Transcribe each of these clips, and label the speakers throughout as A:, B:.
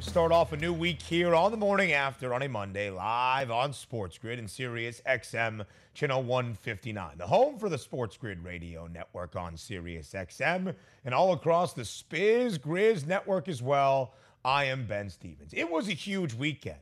A: To start off a new week here on the morning after on a Monday, live on Sports Grid and Sirius XM channel 159, the home for the Sports Grid radio network on Sirius XM and all across the Spiz Grizz network as well. I am Ben Stevens. It was a huge weekend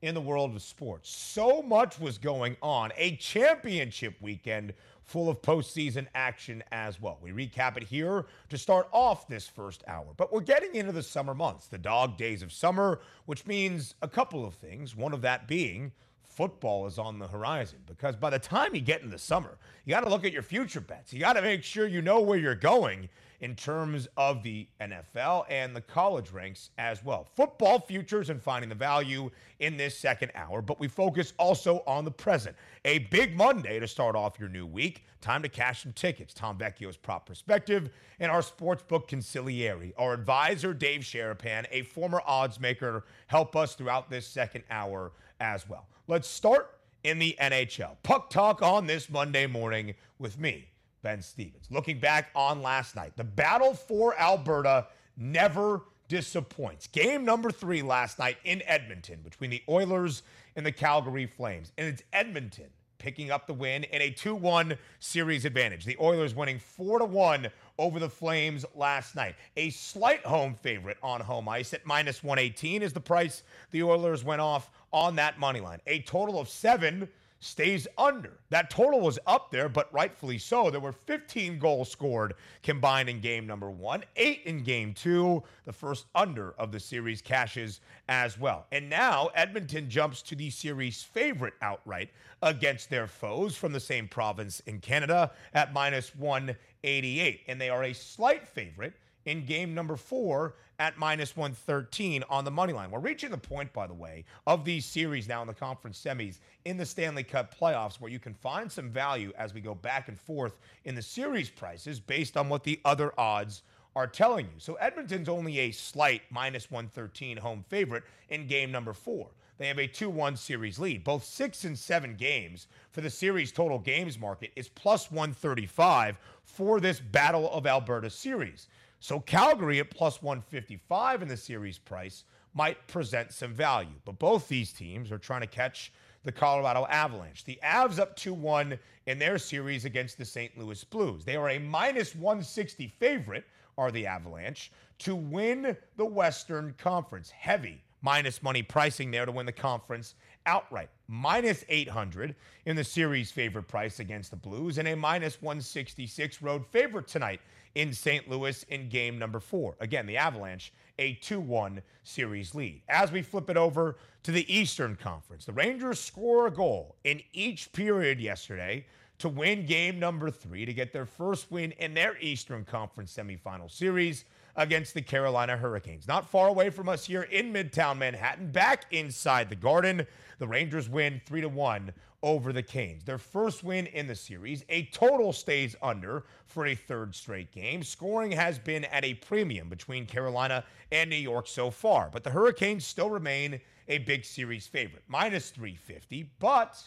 A: in the world of sports. So much was going on. A championship weekend full of postseason action as well. We recap it here to start off this first hour. But we're getting into the summer months, the dog days of summer, which means a couple of things. One of that being football is on the horizon because by the time you get in the summer, you got to look at your future bets. You got to make sure you know where you're going in terms of the NFL and the college ranks as well. Football futures and finding the value in this second hour, but we focus also on the present. A big Monday to start off your new week. Time to cash some tickets. Tom Vecchio's prop perspective and our sportsbook consigliere. Our advisor, Dave Sharapan, a former odds maker, help us throughout this second hour as well. Let's start in the NHL. Puck talk on this Monday morning with me, Ben Stevens. Looking back on last night, the battle for Alberta never disappoints. Game number three last night in Edmonton between the Oilers and the Calgary Flames. And it's Edmonton picking up the win in a 2 1 series advantage. The Oilers winning 4 1 over the Flames last night. A slight home favorite on home ice at minus 118 is the price the Oilers went off on that money line. A total of seven stays under. That total was up there, but rightfully so. There were 15 goals scored combined in game number one, eight in game two. The first under of the series cashes as well. And now Edmonton jumps to the series favorite outright against their foes from the same province in Canada at minus 188. And they are a slight favorite in game number four at minus 113 on the money line. We're reaching the point, by the way, of these series now in the conference semis in the Stanley Cup playoffs where you can find some value as we go back and forth in the series prices based on what the other odds are telling you. So Edmonton's only a slight minus 113 home favorite in game number four. They have a 2 1 series lead. Both six and seven games for the series total games market is plus 135 for this Battle of Alberta series. So Calgary at plus 155 in the series price might present some value. But both these teams are trying to catch the Colorado Avalanche. The Avs up 2 1 in their series against the St. Louis Blues. They are a minus 160 favorite, are the Avalanche, to win the Western Conference. Heavy minus money pricing there to win the conference outright. Minus 800 in the series favorite price against the Blues, and a minus 166 road favorite tonight in St. Louis in game number four. Again, the Avalanche, a 2 1 series lead. As we flip it over to the Eastern Conference, the Rangers score a goal in each period yesterday to win game number three to get their first win in their Eastern Conference semifinal series against the Carolina Hurricanes. Not far away from us here in Midtown Manhattan, back inside the Garden. The Rangers win 3 to 1 over the Canes. Their first win in the series. A total stays under for a third straight game. Scoring has been at a premium between Carolina and New York so far, but the Hurricanes still remain a big series favorite, minus 350. But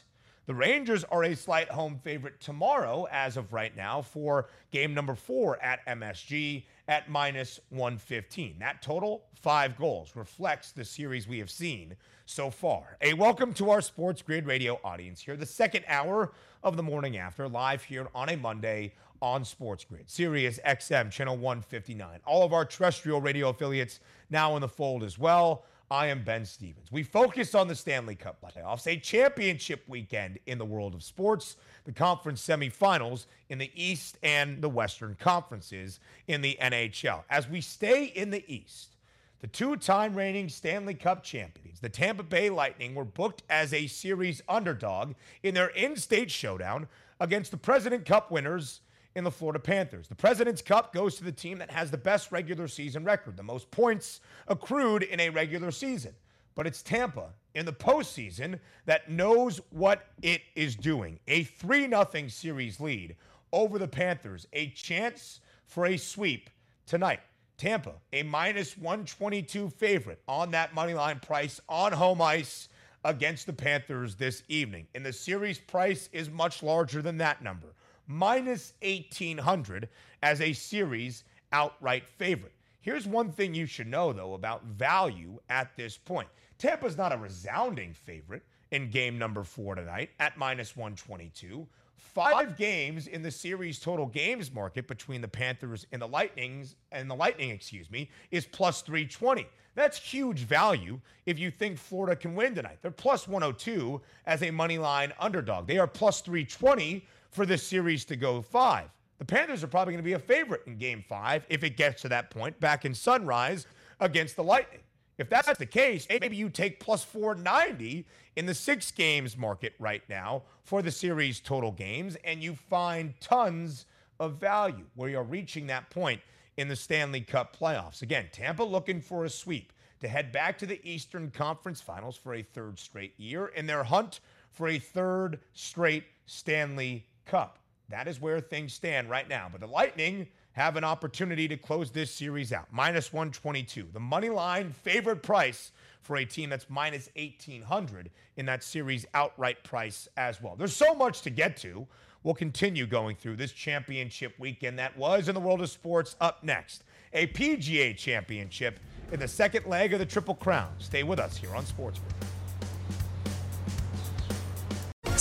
A: the Rangers are a slight home favorite tomorrow, as of right now, for game number four at MSG at minus 115. That total, five goals, reflects the series we have seen so far. A welcome to our Sports Grid radio audience here, the second hour of the morning after, live here on a Monday on Sports Grid, Sirius XM, channel 159. All of our terrestrial radio affiliates now in the fold as well. I am Ben Stevens. We focus on the Stanley Cup playoffs, a championship weekend in the world of sports, the conference semifinals in the East and the Western conferences in the NHL. As we stay in the East, the two time reigning Stanley Cup champions, the Tampa Bay Lightning, were booked as a series underdog in their in state showdown against the President Cup winners in the Florida Panthers. The President's Cup goes to the team that has the best regular season record, the most points accrued in a regular season. But it's Tampa in the postseason that knows what it is doing. A 3 0 series lead over the Panthers. A chance for a sweep tonight. Tampa, a minus 122 favorite on that money line price on home ice against the Panthers this evening. And the series price is much larger than that number, minus 1800 as a series outright favorite. Here's one thing you should know, though, about value at this point. Tampa's not a resounding favorite in game number four tonight at minus 122. Five games in the series total games market between the Panthers and the Lightnings and the Lightning, excuse me, is plus 320. That's huge value if you think Florida can win tonight. They're plus 102 as a money line underdog. They are plus 320 for this series to go five. The Panthers are probably going to be a favorite in game five if it gets to that point back in Sunrise against the Lightning. If that's the case, maybe you take plus 490 in the six games market right now for the series total games, and you find tons of value where you're reaching that point in the Stanley Cup playoffs. Again, Tampa looking for a sweep to head back to the Eastern Conference Finals for a third straight year in their hunt for a third straight Stanley Cup. That is where things stand right now. But the Lightning have an opportunity to close this series out. Minus 122. The money line favorite price for a team that's minus 1800 in that series outright price as well. There's so much to get to. We'll continue going through this championship weekend that was in the world of sports up next. A PGA championship in the second leg of the Triple Crown. Stay with us here on Sports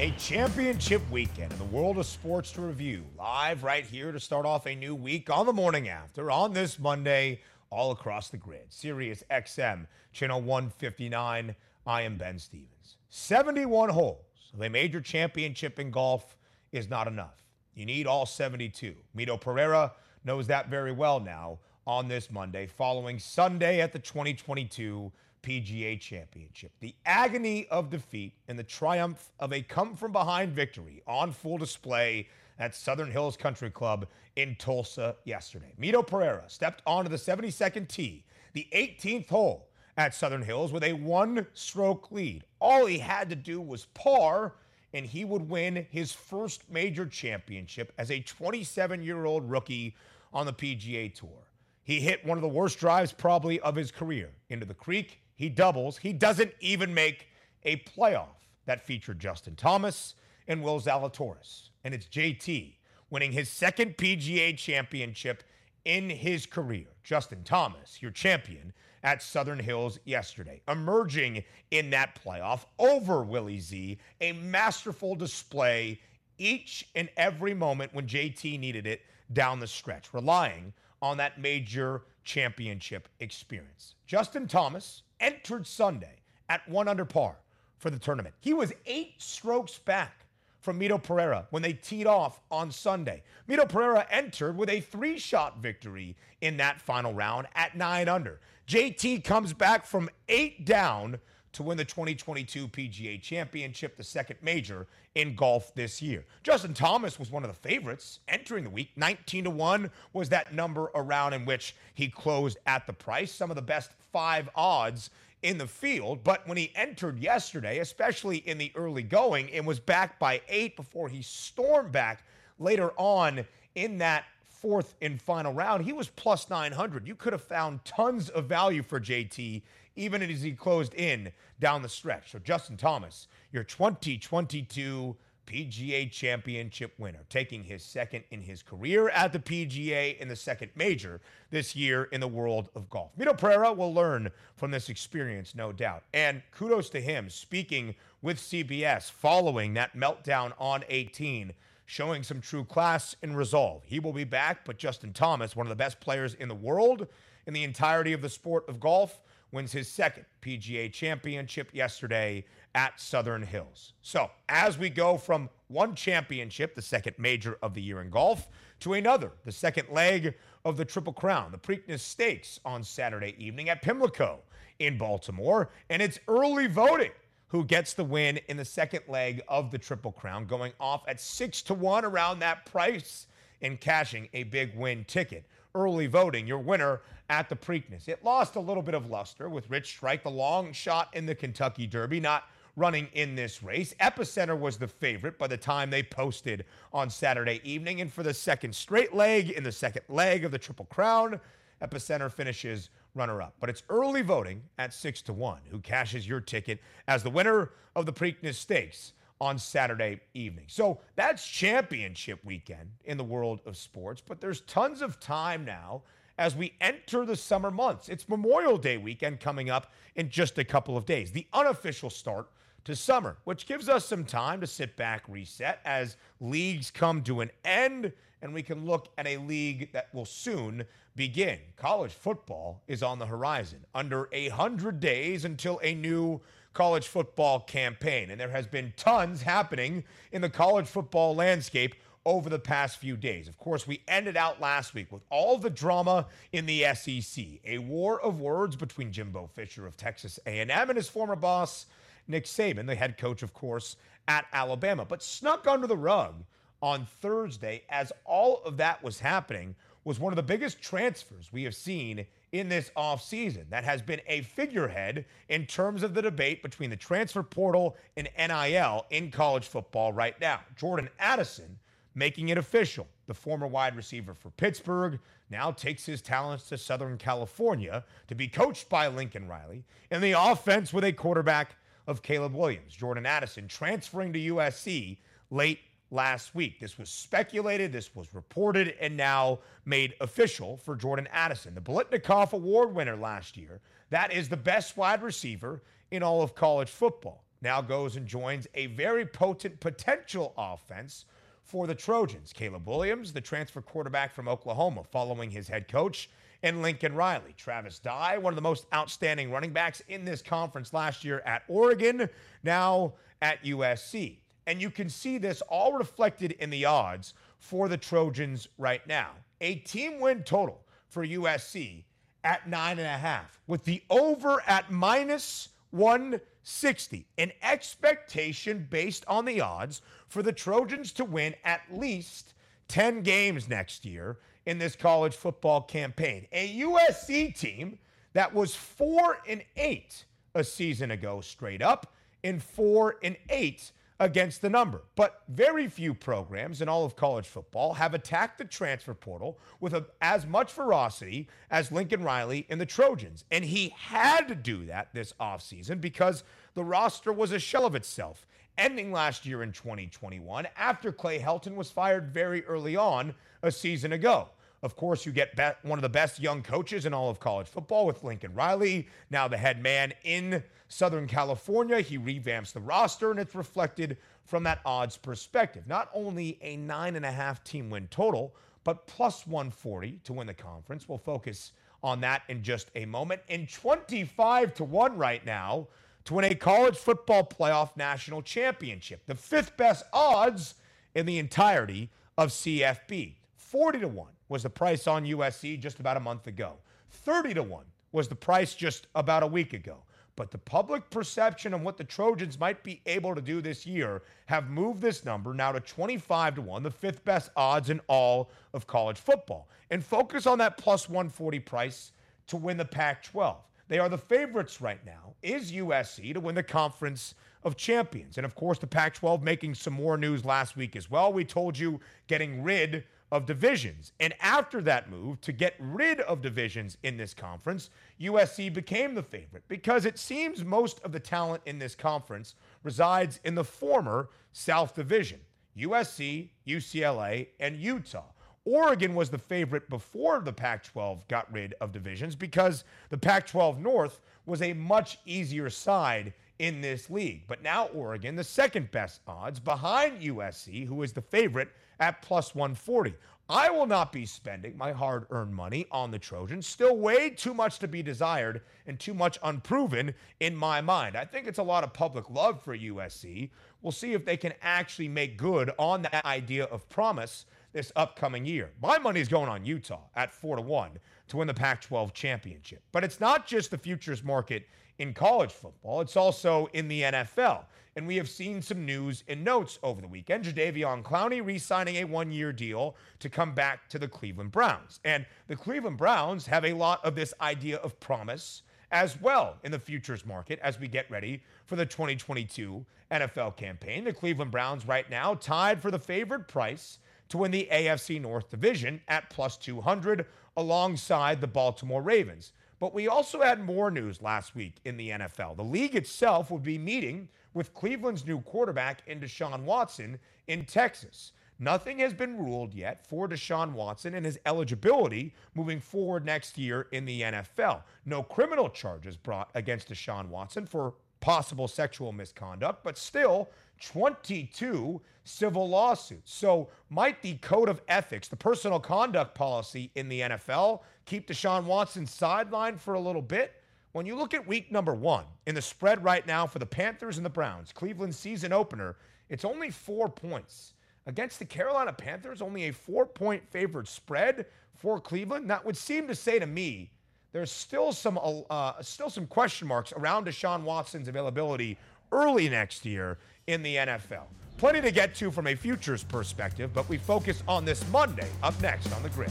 A: A championship weekend in the world of sports to review. Live right here to start off a new week on the morning after on this Monday, all across the grid. Sirius XM, channel 159. I am Ben Stevens. 71 holes of a major championship in golf is not enough. You need all 72. Mito Pereira knows that very well now on this Monday, following Sunday at the 2022 PGA Championship. The agony of defeat and the triumph of a come from behind victory on full display at Southern Hills Country Club in Tulsa yesterday. Mito Pereira stepped onto the 72nd tee, the 18th hole at Southern Hills with a one stroke lead. All he had to do was par, and he would win his first major championship as a 27 year old rookie on the PGA Tour. He hit one of the worst drives probably of his career into the creek he doubles. He doesn't even make a playoff that featured Justin Thomas and Will Zalatoris. And it's JT winning his second PGA championship in his career. Justin Thomas, your champion at Southern Hills yesterday, emerging in that playoff over Willie Z, a masterful display each and every moment when JT needed it down the stretch, relying on that major championship experience. Justin Thomas entered Sunday at one under par for the tournament. He was eight strokes back from Mito Pereira when they teed off on Sunday. Mito Pereira entered with a three shot victory in that final round at nine under. JT comes back from eight down to win the 2022 PGA Championship, the second major in golf this year. Justin Thomas was one of the favorites entering the week. 19 to 1 was that number around in which he closed at the price. Some of the best five odds in the field. But when he entered yesterday, especially in the early going, and was back by eight before he stormed back later on in that fourth and final round, he was plus 900. You could have found tons of value for JT even as he closed in down the stretch. So, Justin Thomas, your 2022 PGA Championship winner, taking his second in his career at the PGA in the second major this year in the world of golf. Mito Pereira will learn from this experience, no doubt. And kudos to him speaking with CBS following that meltdown on 18 showing some true class and resolve. He will be back, but Justin Thomas, one of the best players in the world in the entirety of the sport of golf, wins his second PGA championship yesterday at Southern Hills. So, as we go from one championship, the second major of the year in golf, to another, the second leg of the Triple Crown, the Preakness Stakes, on Saturday evening at Pimlico in Baltimore. And it's early voting who gets the win in the second leg of the Triple Crown, going off at six to one around that price and cashing a big win ticket. Early voting, your winner at the Preakness. It lost a little bit of luster with Rich Strike, the long shot in the Kentucky Derby, not running in this race. Epicenter was the favorite by the time they posted on Saturday evening. And for the second straight leg, in the second leg of the Triple Crown, Epicenter finishes runner up. But it's early voting at 6 to 1 who cashes your ticket as the winner of the Preakness Stakes on Saturday evening. So that's championship weekend in the world of sports, but there's tons of time now as we enter the summer months. It's Memorial Day weekend coming up in just a couple of days, the unofficial start to summer, which gives us some time to sit back, reset as leagues come to an end, and we can look at a league that will soon begin. College football is on the horizon. Under a hundred days until a new college football campaign, and there has been tons happening in the college football landscape over the past few days. Of course, we ended out last week with all the drama in the SEC, a war of words between Jimbo Fisher of Texas A&M and his former boss Nick Saban, the head coach, of course, at Alabama. But snuck under the rug on Thursday as all of that was happening was one of the biggest transfers we have seen in this offseason that has been a figurehead in terms of the debate between the transfer portal and NIL in college football right now. Jordan Addison making it official. The former wide receiver for Pittsburgh now takes his talents to Southern California to be coached by Lincoln Riley in the offense with a quarterback of Caleb Williams. Jordan Addison transferring to USC late last week. This was speculated, this was reported, and now made official for Jordan Addison, the Biletnikoff Award winner last year. That is the best wide receiver in all of college football. Now goes and joins a very potent potential offense for the Trojans. Caleb Williams, the transfer quarterback from Oklahoma, following his head coach and Lincoln Riley. Travis Dye, one of the most outstanding running backs in this conference last year at Oregon, now at USC. And you can see this all reflected in the odds for the Trojans right now. A team win total for USC at nine and a half, with the over at minus 160. An expectation based on the odds for the Trojans to win at least 10 games next year in this college football campaign. A USC team that was 4 and 8 a season ago straight up and 4 and 8 against the number. But very few programs in all of college football have attacked the transfer portal with a, as much ferocity as Lincoln Riley and the Trojans. And he had to do that this offseason because the roster was a shell of itself, ending last year in 2021 after Clay Helton was fired very early on a season ago. Of course, you get be- one of the best young coaches in all of college football with Lincoln Riley, now the head man in Southern California. He revamps the roster, and it's reflected from that odds perspective. Not only a nine and a half team win total, but plus 140 to win the conference. We'll focus on that in just a moment. And 25 to 1 right now to win a college football playoff national championship. The fifth best odds in the entirety of CFB. 40 to 1 was the price on USC just about a month ago. 30 to 1 was the price just about a week ago. But the public perception of what the Trojans might be able to do this year have moved this number now to 25 to 1, the fifth best odds in all of college football. And focus on that plus 140 price to win the Pac 12. They are the favorites right now, is USC to win the Conference of Champions. And of course, the Pac 12 making some more news last week as well. We told you getting rid of divisions. And after that move to get rid of divisions in this conference, USC became the favorite because it seems most of the talent in this conference resides in the former South Division USC, UCLA, and Utah. Oregon was the favorite before the Pac 12 got rid of divisions because the Pac 12 North was a much easier side in this league. But now Oregon, the second best odds behind USC, who is the favorite at plus 140. I will not be spending my hard earned money on the Trojans. Still, way too much to be desired and too much unproven in my mind. I think it's a lot of public love for USC. We'll see if they can actually make good on that idea of promise this upcoming year. My money is going on Utah at 4 to 1 to win the Pac 12 championship. But it's not just the futures market in college football, it's also in the NFL. And we have seen some news and notes over the weekend. Jadeveon Clowney re signing a one year deal to come back to the Cleveland Browns. And the Cleveland Browns have a lot of this idea of promise as well in the futures market as we get ready for the 2022 NFL campaign. The Cleveland Browns, right now, tied for the favored price to win the AFC North Division at plus 200 alongside the Baltimore Ravens. But we also had more news last week in the NFL. The league itself would be meeting with Cleveland's new quarterback in Deshaun Watson in Texas. Nothing has been ruled yet for Deshaun Watson and his eligibility moving forward next year in the NFL. No criminal charges brought against Deshaun Watson for possible sexual misconduct, but still 22 civil lawsuits. So, might the code of ethics, the personal conduct policy in the NFL, keep Deshaun Watson sidelined for a little bit? When you look at week number one in the spread right now for the Panthers and the Browns, Cleveland season opener, it's only four points. Against the Carolina Panthers, only a four point favored spread for Cleveland. That would seem to say to me there's still some uh, still some question marks around Deshaun Watson's availability early next year in the NFL. Plenty to get to from a futures perspective, but we focus on this Monday up next on the grid.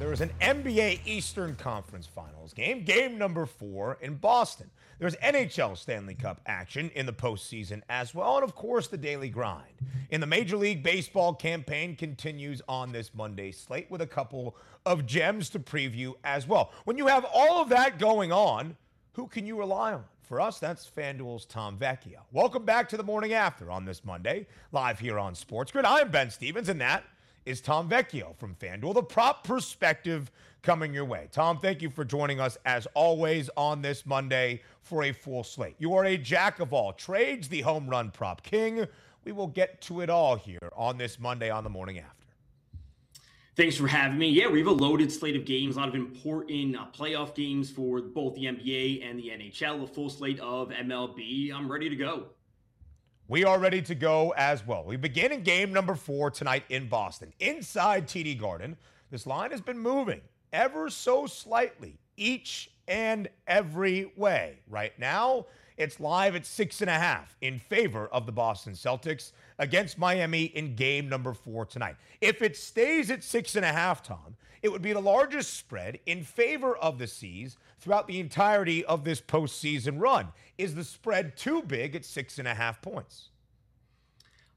A: there is an NBA Eastern Conference Finals game, game number four in Boston. There's NHL Stanley Cup action in the postseason as well, and of course, the daily grind. In the Major League Baseball campaign continues on this Monday slate with a couple of gems to preview as well. When you have all of that going on, who can you rely on? For us, that's FanDuel's Tom Vecchio. Welcome back to the morning after on this Monday, live here on Sports Grid. I'm Ben Stevens, and that is Tom Vecchio from FanDuel, the prop perspective coming your way. Tom, thank you for joining us as always on this Monday for a full slate. You are a jack of all trades, the home run prop king. We will get to it all here on this Monday on the morning after.
B: Thanks for having me. Yeah, we have a loaded slate of games, a lot of important uh, playoff games for both the NBA and the NHL, a full slate of MLB. I'm ready to go.
A: We are ready to go as well. We begin in game number four tonight in Boston. Inside TD Garden, this line has been moving ever so slightly each and every way. Right now, it's live at six and a half in favor of the Boston Celtics against Miami in game number four tonight. If it stays at six and a half, Tom, it would be the largest spread in favor of the C's throughout the entirety of this postseason run. Is the spread too big at six and a half points?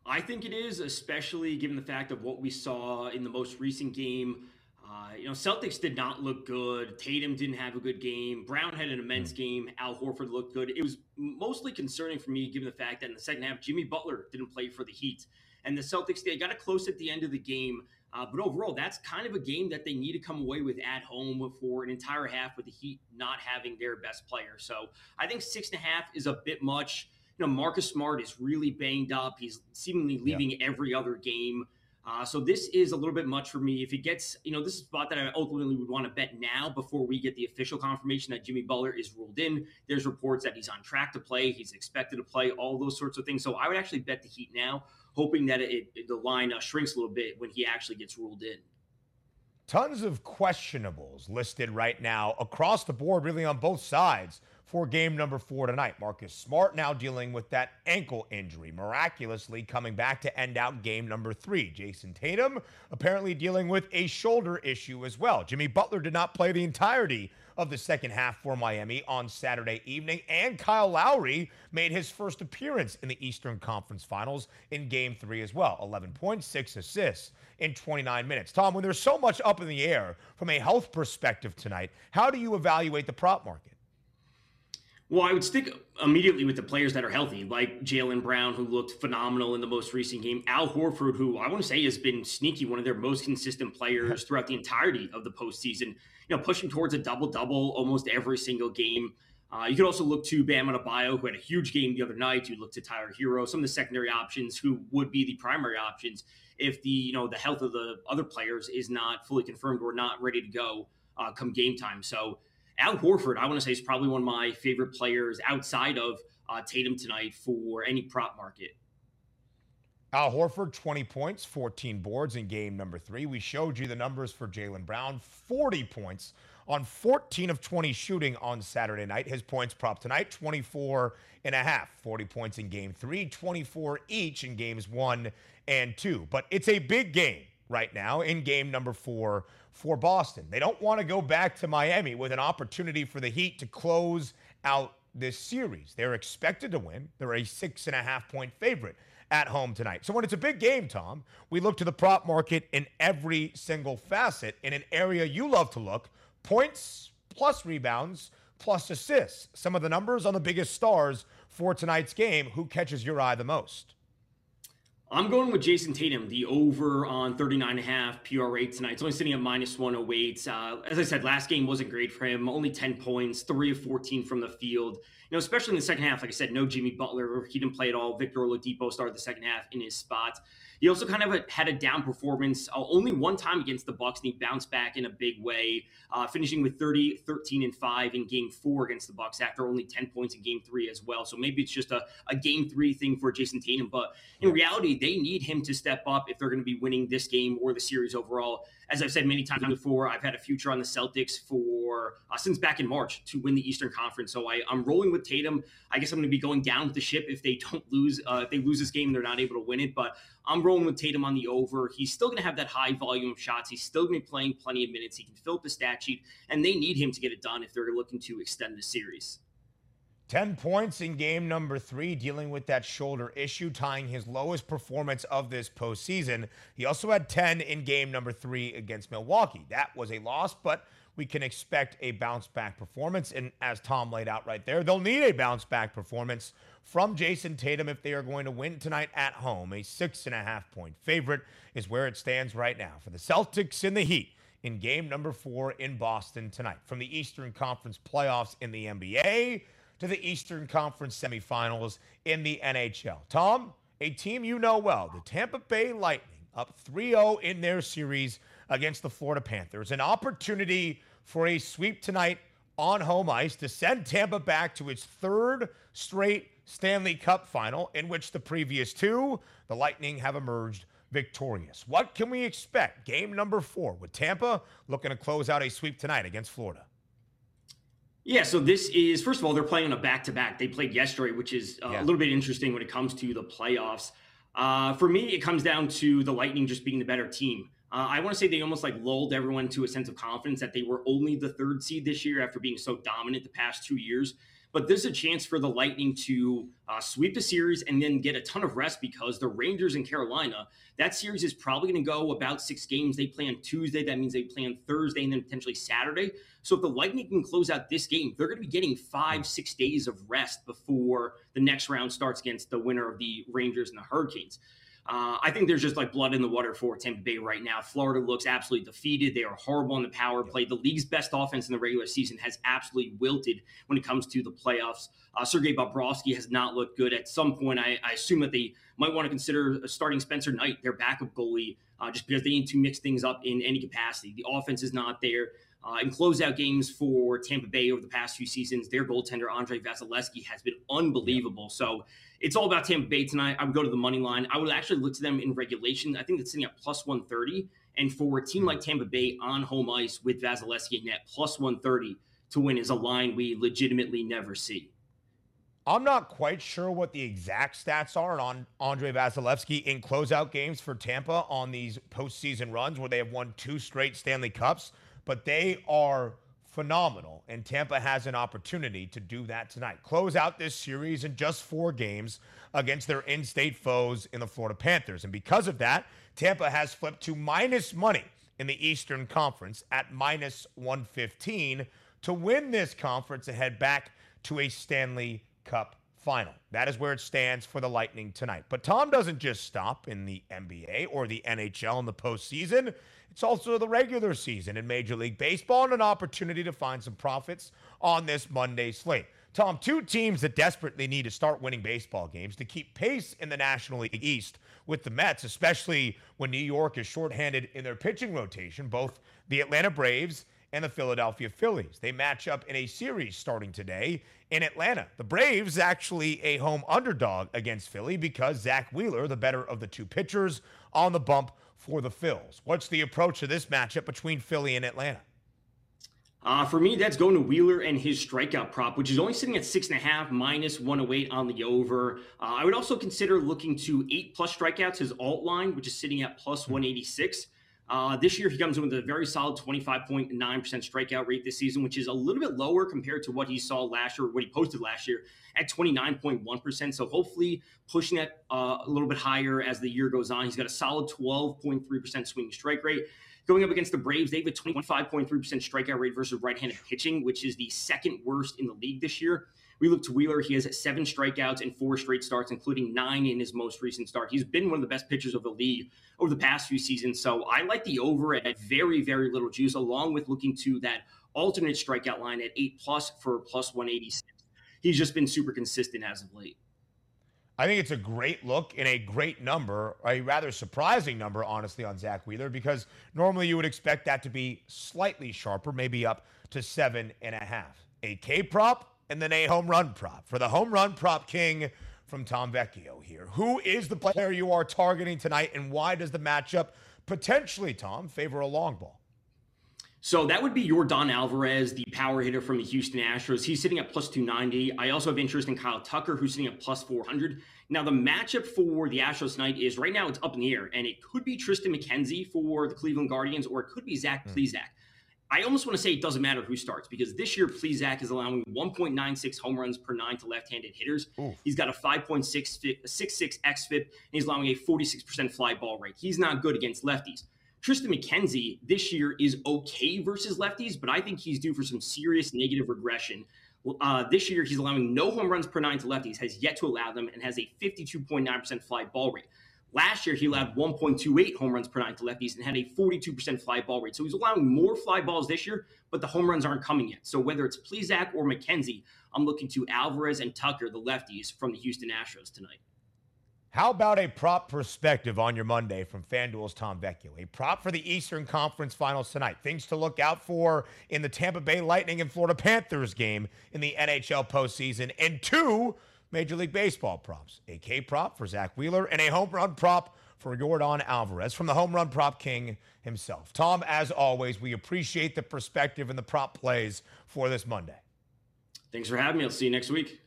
B: I think it is, especially given the fact of what we saw in the most recent game. Uh, you know, Celtics did not look good. Tatum didn't have a good game. Brown had an immense mm. game. Al Horford looked good. It was mostly concerning for me, given the fact that in the second half, Jimmy Butler didn't play for the Heat. And the Celtics, they got it close at the end of the game. Uh, but overall, that's kind of a game that they need to come away with at home for an entire half with the Heat not having their best player. So I think six and a half is a bit much. You know, Marcus Smart is really banged up. He's seemingly leaving yeah. every other game. Uh, so this is a little bit much for me. If it gets, you know, this is a spot that I ultimately would want to bet now before we get the official confirmation that Jimmy Butler is ruled in. There's reports that he's on track to play, he's expected to play, all those sorts of things. So I would actually bet the Heat now hoping that it, it the line uh, shrinks a little bit when he actually gets ruled in.
A: Tons of questionables listed right now across the board, really on both sides for game number four tonight. Marcus Smart now dealing with that ankle injury, miraculously coming back to end out game number three. Jayson Tatum apparently dealing with a shoulder issue as well. Jimmy Butler did not play the entirety of the second half for Miami on Saturday evening. And Kyle Lowry made his first appearance in the Eastern Conference Finals in game three as well 11.6 assists in 29 minutes. Tom, when there's so much up in the air from a health perspective tonight, how do you evaluate the prop market?
B: Well, I would stick immediately with the players that are healthy, like Jaylen Brown, who looked phenomenal in the most recent game. Al Horford, who I want to say has been sneaky, one of their most consistent players throughout the entirety of the postseason. You know, pushing towards a double double almost every single game. Uh, you could also look to Bam Adebayo, who had a huge game the other night. You look to Tyler Herro, some of the secondary options who would be the primary options if the you know the health of the other players is not fully confirmed or not ready to go uh, come game time. So Al Horford, I want to say, is probably one of my favorite players outside of uh, Tatum tonight for any prop market.
A: Al Horford, 20 points, 14 boards in game number three. We showed you the numbers for Jaylen Brown, 40 points on 14 of 20 shooting on Saturday night. His points prop tonight, 24 and a half, 40 points in game three, 24 each in games one and two. But it's a big game right now in game number four for Boston. They don't want to go back to Miami with an opportunity for the Heat to close out this series. They're expected to win. They're a six and a half point favorite at home tonight. So when it's a big game, Tom, we look to the prop market in every single facet in an area you love to look points plus rebounds plus assists. Some of the numbers on the biggest stars for tonight's game. Who catches your eye the most?
B: I'm going with Jayson Tatum, the over on 39.5 PR rate tonight. It's only sitting at minus 108. Uh, as I said, last game wasn't great for him. Only 10 points, 3 of 14 from the field. You know, especially in the second half, like I said, no Jimmy Butler. He didn't play at all. Victor Oladipo started the second half in his spot. He also kind of had a down performance uh, only one time against the Bucks, and he bounced back in a big way, uh, finishing with 30, 13, and 5 in game four against the Bucks after only 10 points in game three as well. So maybe it's just a, a game three thing for Jayson Tatum. But in reality, they need him to step up if they're going to be winning this game or the series overall. As I've said many times before, I've had a future on the Celtics for uh, since back in March to win the Eastern Conference. So I, am rolling with Tatum. I guess I'm going to be going down with the ship if they don't lose. Uh, if they lose this game, they're not able to win it. But I'm rolling with Tatum on the over. He's still going to have that high volume of shots. He's still going to be playing plenty of minutes. He can fill up the stat sheet, and they need him to get it done if they're looking to extend the series.
A: 10 points in game number three, dealing with that shoulder issue, tying his lowest performance of this postseason. He also had 10 in game number three against Milwaukee. That was a loss, but we can expect a bounce back performance. And as Tom laid out right there, they'll need a bounce back performance from Jayson Tatum if they are going to win tonight at home. A six and a half point favorite is where it stands right now for the Celtics in the Heat in game number four in Boston tonight. From the Eastern Conference playoffs in the NBA to the Eastern Conference semifinals in the NHL. Tom, a team you know well, the Tampa Bay Lightning, up 3 0 in their series against the Florida Panthers. An opportunity for a sweep tonight on home ice to send Tampa back to its third straight Stanley Cup final, in which the previous two, the Lightning have emerged victorious. What can we expect? Game number four with Tampa looking to close out a sweep tonight against Florida.
B: Yeah, so this is first of all they're playing on a back to back. They played yesterday, which is uh, yeah. a little bit interesting when it comes to the playoffs. Uh, for me, it comes down to the Lightning just being the better team. Uh, I want to say they almost like lulled everyone to a sense of confidence that they were only the third seed this year after being so dominant the past two years. But there's a chance for the Lightning to uh, sweep the series and then get a ton of rest because the Rangers in Carolina, that series is probably going to go about six games. They play on Tuesday. That means they play on Thursday and then potentially Saturday. So if the Lightning can close out this game, they're going to be getting five, six days of rest before the next round starts against the winner of the Rangers and the Hurricanes. Uh, I think there's just like blood in the water for Tampa Bay right now. Florida looks absolutely defeated. They are horrible on the power play. The league's best offense in the regular season has absolutely wilted when it comes to the playoffs. Uh, Sergei Bobrovsky has not looked good. At some point, I, I assume that they might want to consider starting Spencer Knight, their backup goalie, uh, just because they need to mix things up in any capacity. The offense is not there. Uh, in closeout games for Tampa Bay over the past few seasons, their goaltender Andrei Vasilevskiy has been unbelievable. So it's all about Tampa Bay tonight. I would go to the money line. I would actually look to them in regulation. I think it's sitting at plus 130. And for a team like Tampa Bay on home ice with Vasilevskiy net plus 130 to win is a line we legitimately never see.
A: I'm not quite sure what the exact stats are on Andrei Vasilevskiy in closeout games for Tampa on these postseason runs where they have won two straight Stanley Cups but they are phenomenal. And Tampa has an opportunity to do that tonight. Close out this series in just four games against their in state foes in the Florida Panthers. And because of that, Tampa has flipped to minus money in the Eastern Conference at minus 115 to win this conference and head back to a Stanley Cup final. That is where it stands for the Lightning tonight. But Tom doesn't just stop in the NBA or the NHL in the postseason. It's also the regular season in Major League Baseball and an opportunity to find some profits on this Monday slate. Tom, two teams that desperately need to start winning baseball games to keep pace in the National League East with the Mets, especially when New York is shorthanded in their pitching rotation, both the Atlanta Braves and the Philadelphia Phillies. They match up in a series starting today in Atlanta. The Braves actually a home underdog against Philly because Zack Wheeler, the better of the two pitchers, on the bump for the Phils. What's the approach to this matchup between Philly and Atlanta?
B: Uh, for me, that's going to Wheeler and his strikeout prop, which is only sitting at six and a half, minus 108 on the over. Uh, I would also consider looking to eight plus strikeouts, his alt line, which is sitting at plus 186. Uh, this year, he comes in with a very solid 25.9% strikeout rate this season, which is a little bit lower compared to what he saw last year, what he posted last year at 29.1%. So hopefully pushing that uh, a little bit higher as the year goes on. He's got a solid 12.3% swinging strike rate. Going up against the Braves, they have a 25.3% strikeout rate versus right handed pitching, which is the second worst in the league this year. We look to Wheeler. He has seven strikeouts in four straight starts, including nine in his most recent start. He's been one of the best pitchers of the league over the past few seasons. So I like the over at very, very little juice, along with looking to that alternate strikeout line at eight plus for plus 186. He's just been super consistent as of late.
A: I think it's a great look and a great number, a rather surprising number, honestly, on Zack Wheeler, because normally you would expect that to be slightly sharper, maybe up to seven and a half. A K prop and then a home run prop. For the home run prop king from Tom Vecchio here. Who is the player you are targeting tonight, and why does the matchup potentially, Tom, favor a long ball?
B: So that would be your Yordan Alvarez, the power hitter from the Houston Astros. He's sitting at plus 290. I also have interest in Kyle Tucker, who's sitting at plus 400. Now, the matchup for the Astros tonight is right now it's up in the air, and it could be Triston McKenzie for the Cleveland Guardians, or it could be Zach mm. I almost want to say it doesn't matter who starts because this year Plesac is allowing 1.96 home runs per nine to left-handed hitters. Oof. He's got a 5.66 xFIP, and he's allowing a 46% fly ball rate. He's not good against lefties. Triston McKenzie this year is okay versus lefties, but I think he's due for some serious negative regression. Uh, this year, he's allowing no home runs per nine to lefties, has yet to allow them, and has a 52.9% fly ball rate. Last year, he allowed 1.28 home runs per nine to lefties and had a 42% fly ball rate. So he's allowing more fly balls this year, but the home runs aren't coming yet. So whether it's Plesac or McKenzie, I'm looking to Alvarez and Tucker, the lefties from the Houston Astros tonight.
A: How about a prop perspective on your Monday from FanDuel's Tom Vecchio? A prop for the Eastern Conference Finals tonight. Things to look out for in the Tampa Bay Lightning and Florida Panthers game in the NHL postseason, and two Major League Baseball props. A K prop for Zack Wheeler and a home run prop for Yordan Alvarez from the home run prop king himself. Tom, as always, we appreciate the perspective and the prop plays for this Monday.
B: Thanks for having me. I'll see you next week.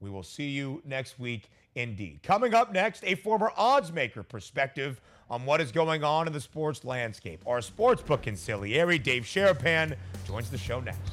A: We will see you next week indeed. Coming up next, a former odds maker perspective on what is going on in the sports landscape. Our sportsbook consigliere, Dave Sharapan, joins the show next.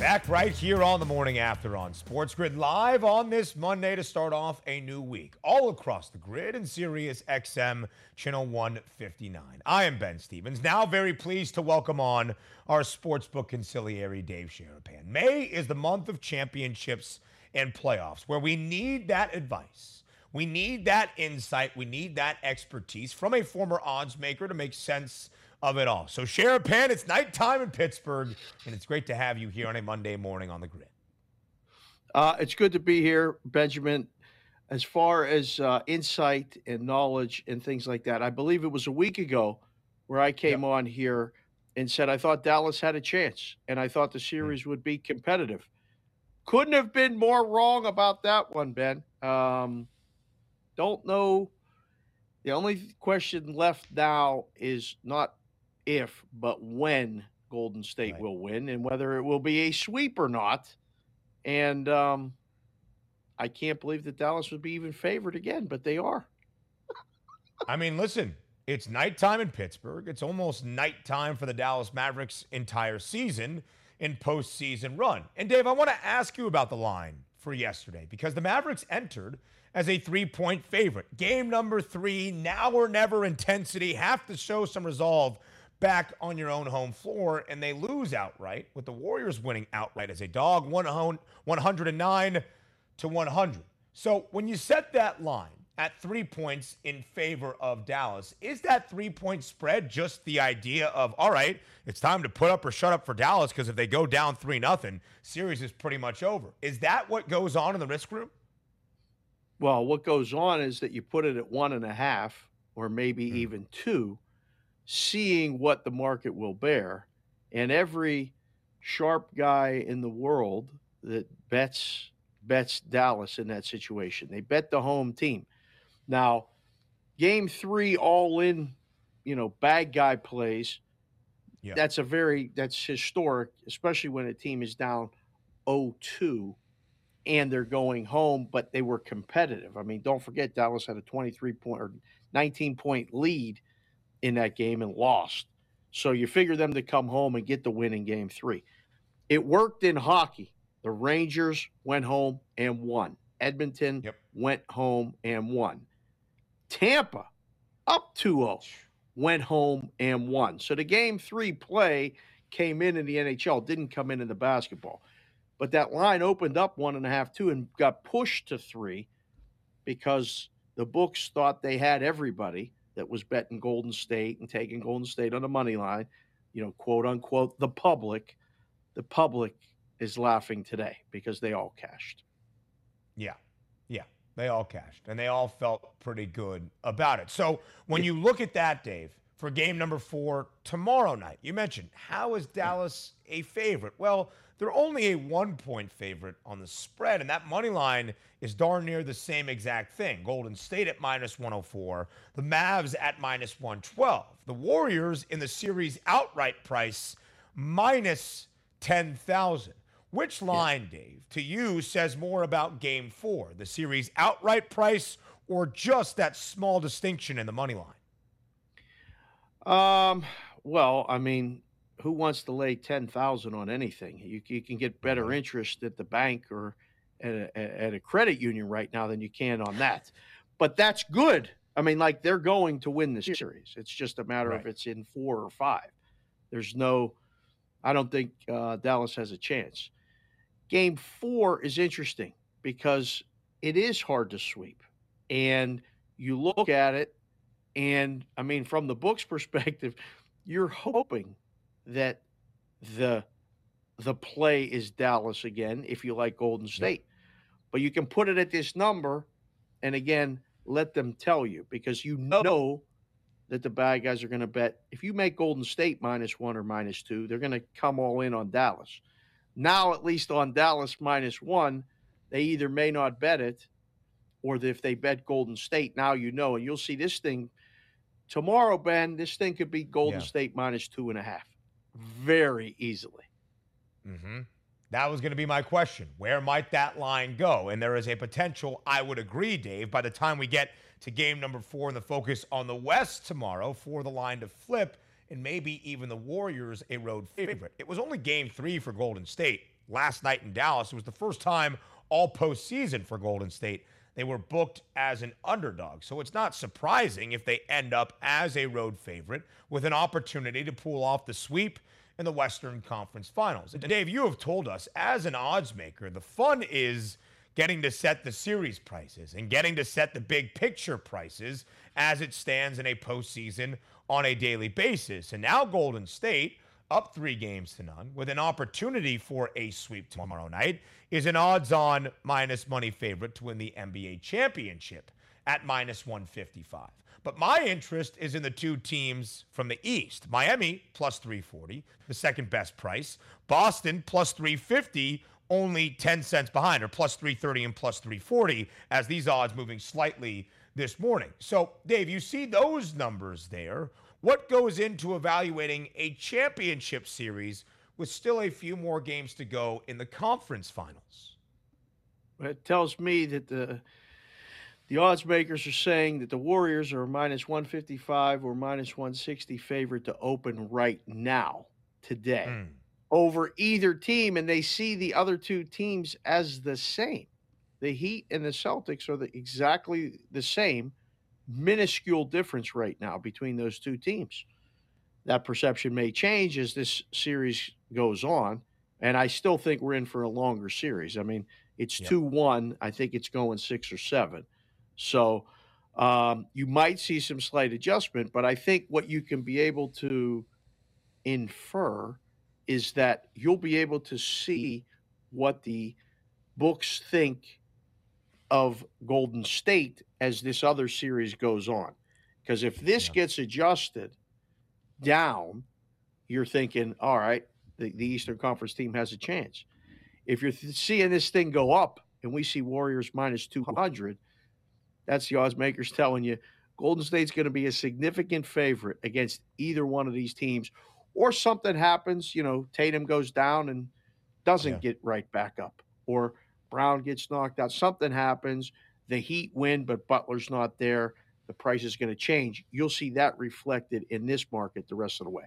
A: Back right here on the morning after on Sports Grid live on this Monday to start off a new week, all across the grid and Sirius XM channel 159. I am Ben Stevens, now very pleased to welcome on our sportsbook consigliere Dave Sharapan. May is the month of championships and playoffs where we need that advice. We need that insight. We need that expertise from a former odds maker to make sense of it all. So, Sharapan, it's nighttime in Pittsburgh, and it's great to have you here on a Monday morning on the grid.
C: Uh, it's good to be here, Benjamin. As far as uh, insight and knowledge and things like that, I believe it was a week ago where I came yep. on here and said I thought Dallas had a chance and I thought the hmm. series would be competitive. Couldn't have been more wrong about that one, Ben. Um, don't know. The only question left now is not if, but when Golden State right. will win and whether it will be a sweep or not. And um, I can't believe that Dallas would be even favored again, but they are.
A: I mean, listen, it's nighttime in Pittsburgh. It's almost nighttime for the Dallas Mavericks' entire season in postseason run. And Dave, I want to ask you about the line for yesterday because the Mavericks entered as a three point favorite. Game number three, now or never intensity, have to show some resolve back on your own home floor, and they lose outright with the Warriors winning outright as a dog, 109 to 100. So when you set that line at three points in favor of Dallas, is that three point spread just the idea of, all right, it's time to put up or shut up for Dallas because if they go down 3 nothing, series is pretty much over? Is that what goes on in the risk room?
C: Well, what goes on is that you put it at one and a half or maybe mm. even two, seeing what the market will bear. And every sharp guy in the world that bets bets Dallas in that situation. They bet the home team. Now, game three, all in, you know, bad guy plays. Yeah. That's a very that's historic, especially when a team is down 0-2 and they're going home, but they were competitive. I mean, don't forget Dallas had a 23 point or 19 point lead in that game and lost. So you figure them to come home and get the win in game three. It worked in hockey. The Rangers went home and won. Edmonton yep. went home and won. Tampa up 2 0 went home and won. So the game three play came in in the NHL, didn't come in in the basketball. But that line opened up one and a half, two, and got pushed to three because the books thought they had everybody that was betting Golden State and taking Golden State on the money line, you know, quote unquote, the public. The public is laughing today because they all cashed.
A: Yeah. Yeah. They all cashed and they all felt pretty good about it. So when you look at that, Dave, for game number four tomorrow night, you mentioned how is Dallas a favorite? Well, they're only a one point favorite on the spread, and that money line is darn near the same exact thing. Golden State at minus 104, the Mavs at minus 112, the Warriors in the series outright price minus 10,000. Which line, yeah. Dave, to you says more about game four, the series outright price, or just that small distinction in the money line?
C: Um, well, I mean, who wants to lay 10,000 on anything? You, you can get better interest at the bank or at a, at a credit union right now than you can on that. But that's good. I mean, like they're going to win the series. It's just a matter right. of it's in four or five. There's no, I don't think uh, Dallas has a chance. Game four is interesting because it is hard to sweep. And you look at it, and I mean, from the book's perspective, you're hoping that the the play is Dallas again if you like Golden State. But you can put it at this number and again let them tell you because you know that the bad guys are going to bet if you make Golden State minus 1 or minus 2, they're going to come all in on Dallas. Now at least on Dallas minus 1, they either may not bet it or if they bet Golden State, now you know and you'll see this thing tomorrow, Ben, this thing could be Golden yeah. State minus two and a half very easily.
A: Mm-hmm. That was going to be my question. Where might that line go? And there is a potential, I would agree, Dave, by the time we get to game number four and the focus on the West tomorrow for the line to flip and maybe even the Warriors a road favorite. It was only game three for Golden State last night in Dallas. It was the first time all postseason for Golden State. They were booked as an underdog. So it's not surprising if they end up as a road favorite with an opportunity to pull off the sweep in the Western Conference Finals. Dave, you have told us as an odds maker, the fun is getting to set the series prices and getting to set the big picture prices as it stands in a postseason on a daily basis. And now Golden State, up three games to none, with an opportunity for a sweep tomorrow night, is an odds on minus money favorite to win the NBA championship at minus 155. But my interest is in the two teams from the East Miami plus 340, the second best price, Boston plus 350, only 10 cents behind, or plus 330 and plus 340, as these odds moving slightly this morning. So, Dave, you see those numbers there. What goes into evaluating a championship series with still a few more games to go in the conference finals?
C: It tells me that the the odds makers are saying that the Warriors are minus 155 or minus 160 favorite to open right now, today, mm. over either team. And they see the other two teams as the same. The Heat and the Celtics are the, exactly the same, minuscule difference right now between those two teams. That perception may change as this series goes on. And I still think we're in for a longer series. I mean, it's 2 yep. 1. I think it's going six or seven. So um, you might see some slight adjustment, but I think what you can be able to infer is that you'll be able to see what the books think of Golden State as this other series goes on. Because if this yeah. gets adjusted down, you're thinking, all right, the, the Eastern Conference team has a chance. If you're th- seeing this thing go up and we see Warriors minus 200, that's the odds makers telling you Golden State's going to be a significant favorite against either one of these teams, or something happens. You know, Tatum goes down and doesn't yeah. get right back up, or Brown gets knocked out. Something happens. The Heat win, but Butler's not there. The price is going to change. You'll see that reflected in this market the rest of the way.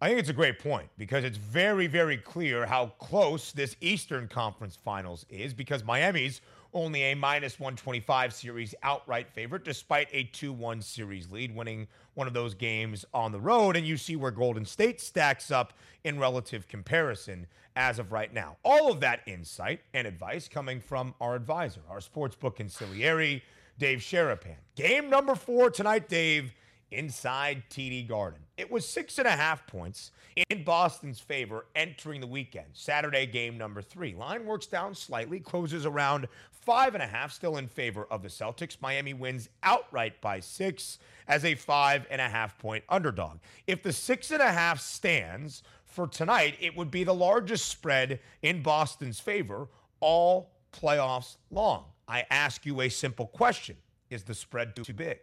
A: I think it's a great point because it's very, very clear how close this Eastern Conference Finals is because Miami's only a minus 125 series outright favorite, despite a 2 1 series lead, winning one of those games on the road. And you see where Golden State stacks up in relative comparison as of right now. All of that insight and advice coming from our advisor, our sportsbook consigliere, Dave Sharapan. Game number four tonight, Dave inside TD Garden. It was six and a half points in Boston's favor entering the weekend. Saturday game number three. Line works down slightly, closes around five and a half, still in favor of the Celtics. Miami wins outright by six as a five and a half point underdog. If the six and a half stands for tonight, it would be the largest spread in Boston's favor all playoffs long. I ask you a simple question Is the spread too big?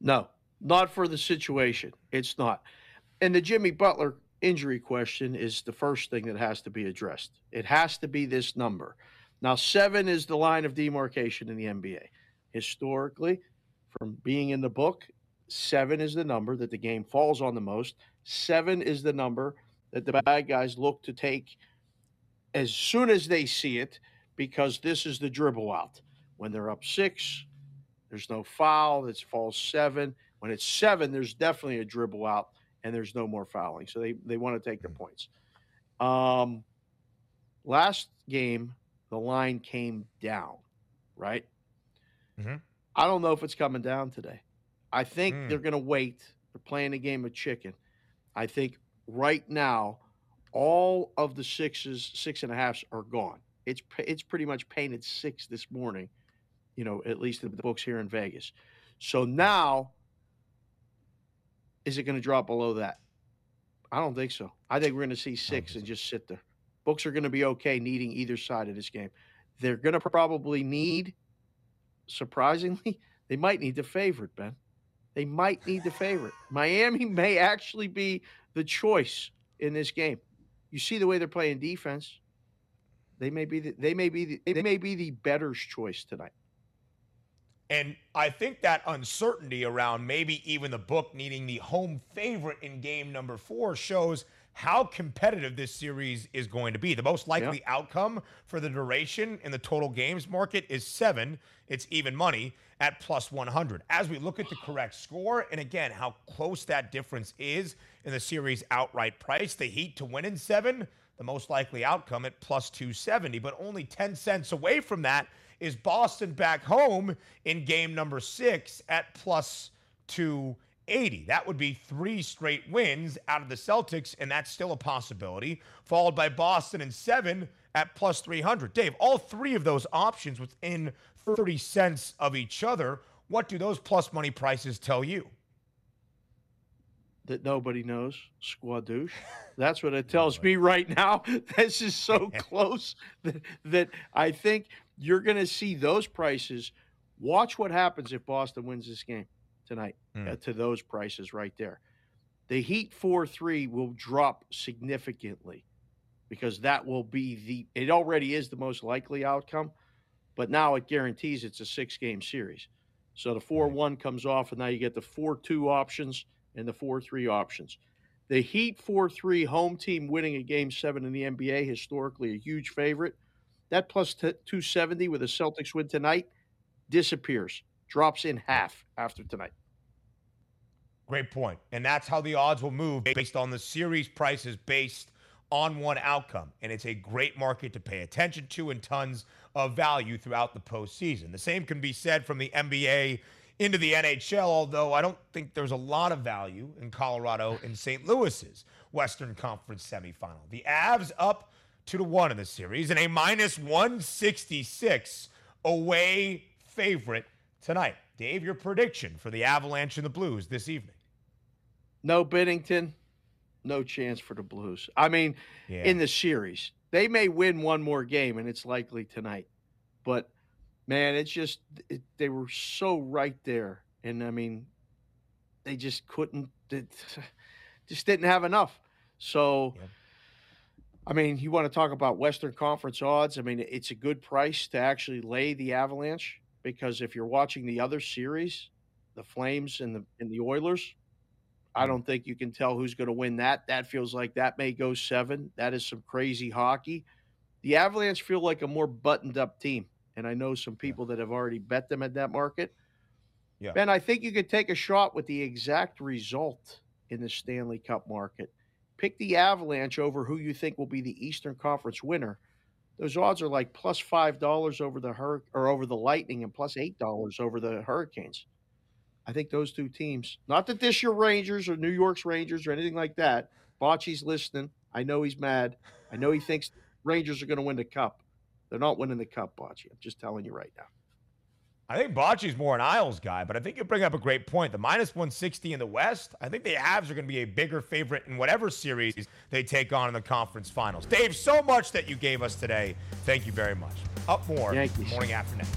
C: No, not for the situation. It's not. And the Jimmy Butler injury question is the first thing that has to be addressed. It has to be this number. Now, seven is the line of demarcation in the NBA. Historically, from being in the book, seven is the number that the game falls on the most. Seven is the number that the bad guys look to take as soon as they see it because this is the dribble out. When they're up six, there's no foul. It's falls seven. When it's seven, there's definitely a dribble out and there's no more fouling. So they, they want to take the points. Um, last game, the line came down, right? Mm-hmm. I don't know if it's coming down today. I think mm. they're going to wait. They're playing a game of chicken. I think right now, all of the sixes, six and a halfs are gone. It's it's pretty much painted six this morning you know, at least the books here in Vegas. So now, is it going to drop below that? I don't think so. I think we're going to see six and just sit there. Books are going to be okay needing either side of this game. They're going to probably need, surprisingly, they might need the favorite, Ben. They might need the favorite. Miami may actually be the choice in this game. You see the way they're playing defense. They may be the, they may be the, they may be the better's choice tonight.
A: And I think that uncertainty around maybe even the book needing the home favorite in game number four shows how competitive this series is going to be. The most likely yeah. outcome for the duration in the total games market is seven. It's even money at plus 100. As we look at the correct score, and again, how close that difference is in the series outright price, the Heat to win in seven, the most likely outcome at plus 270, but only 10 cents away from that is Boston back home in game number six at plus 280. That would be three straight wins out of the Celtics, and that's still a possibility, followed by Boston in seven at plus 300. Dave, all three of those options within 30 cents of each other. What do those plus money prices tell you?
C: that nobody knows, squadouche. That's what it tells me right now. This is so close that, that I think you're going to see those prices. Watch what happens if Boston wins this game tonight mm. uh, to those prices right there. The Heat 4 3 will drop significantly because that will be the it already is the most likely outcome, but now it guarantees it's a six game series. So the 4 1 comes off, and now you get the 4 2 options and the 4 3 options. The Heat 4 3 home team winning a game seven in the NBA, historically a huge favorite. That plus t- 270 with the Celtics win tonight disappears, drops in half after tonight.
A: Great point. And that's how the odds will move based on the series prices based on one outcome. And it's a great market to pay attention to and tons of value throughout the postseason. The same can be said from the NBA into the NHL, although I don't think there's a lot of value in Colorado and St. Louis's Western Conference semifinal. The Avs up two to one in the series and a minus 166 away favorite tonight. Dave, your prediction for the Avalanche and the Blues this evening?
C: No Binnington, no chance for the Blues. I mean, yeah. in the series, they may win one more game, and it's likely tonight. But man, it's just it, they were so right there, and I mean, they just couldn't, it, just didn't have enough. So. Yeah. I mean, you want to talk about Western Conference odds? I mean, it's a good price to actually lay the Avalanche because if you're watching the other series, the Flames and the and the Oilers, I mm-hmm. don't think you can tell who's going to win that. That feels like that may go seven. That is some crazy hockey. The Avalanche feel like a more buttoned up team. And I know some people that have already bet them at that market. Yeah. Ben, I think you could take a shot with the exact result in the Stanley Cup market. Pick the Avalanche over who you think will be the Eastern Conference winner. Those odds are like plus five dollars over the Hur- or over the Lightning and plus eight dollars over the Hurricanes. I think those two teams, not that this year Rangers or New York's Rangers or anything like that. Bochy's listening. I know he's mad. I know he thinks Rangers are going to win the cup. They're not winning the cup, Bochy. I'm just telling you right now.
A: I think Bochy's more an Isles guy, but I think you bring up a great point. The minus 160 in the West, I think the Avs are going to be a bigger favorite in whatever series they take on in the conference finals. Dave, so much that you gave us today. Thank you very much. Up more Yankees. morning after next.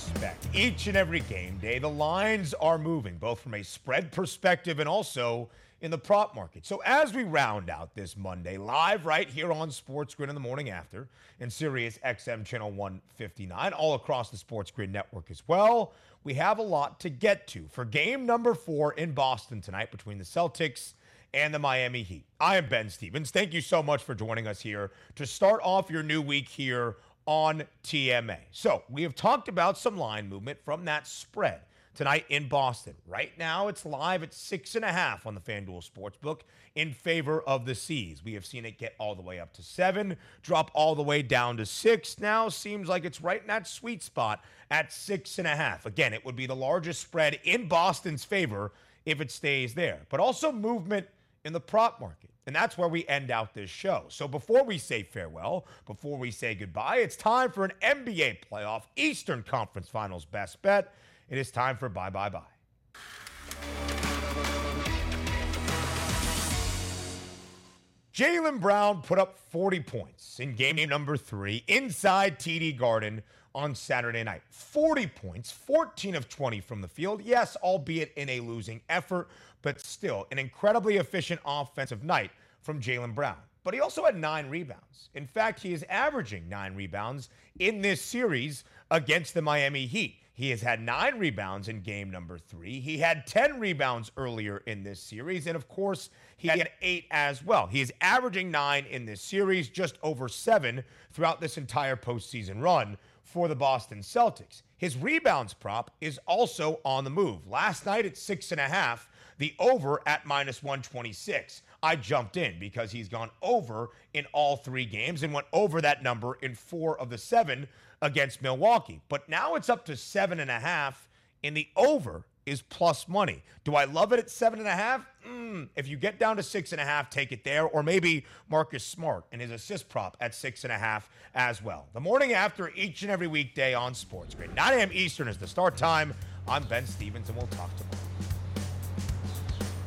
A: each and every game day, the lines are moving, both from a spread perspective and also in the prop market. So as we round out this Monday, live right here on Sports Grid in the morning after, and Sirius XM Channel 159, all across the Sports Grid network as well, we have a lot to get to for game number four in Boston tonight between the Celtics and the Miami Heat. I am Ben Stevens. Thank you so much for joining us here to start off your new week here on TMA. So we have talked about some line movement from that spread tonight in Boston. Right now, it's live at six and a half on the FanDuel Sportsbook in favor of the C's. We have seen it get all the way up to seven, drop all the way down to six. Now seems like it's right in that sweet spot at six and a half. Again, it would be the largest spread in Boston's favor if it stays there, but also movement in the prop market. And that's where we end out this show. So before we say farewell, before we say goodbye, it's time for an NBA playoff Eastern Conference Finals best bet. It is time for bye bye bye. Jaylen Brown put up 40 points in game number three inside TD Garden on Saturday night. 40 points, 14 of 20 from the field. Yes, albeit in a losing effort, but still an incredibly efficient offensive night from Jaylen Brown. But he also had nine rebounds. In fact, he is averaging nine rebounds in this series against the Miami Heat. He has had nine rebounds in game number three. He had 10 rebounds earlier in this series. And of course, he had eight as well. He is averaging nine in this series, just over seven throughout this entire postseason run for the Boston Celtics. His rebounds prop is also on the move. Last night at six and a half, the over at minus 126. I jumped in because he's gone over in all three games and went over that number in four of the seven against Milwaukee. But now it's up to seven and a half in the over is plus money. Do I love it at seven and a half? Mm, if you get down to six and a half, take it there. Or maybe Marcus Smart and his assist prop at six and a half as well. The morning after each and every weekday on Sports Grid. 9 a.m. Eastern is the start time. I'm Ben Stevens, and we'll talk tomorrow.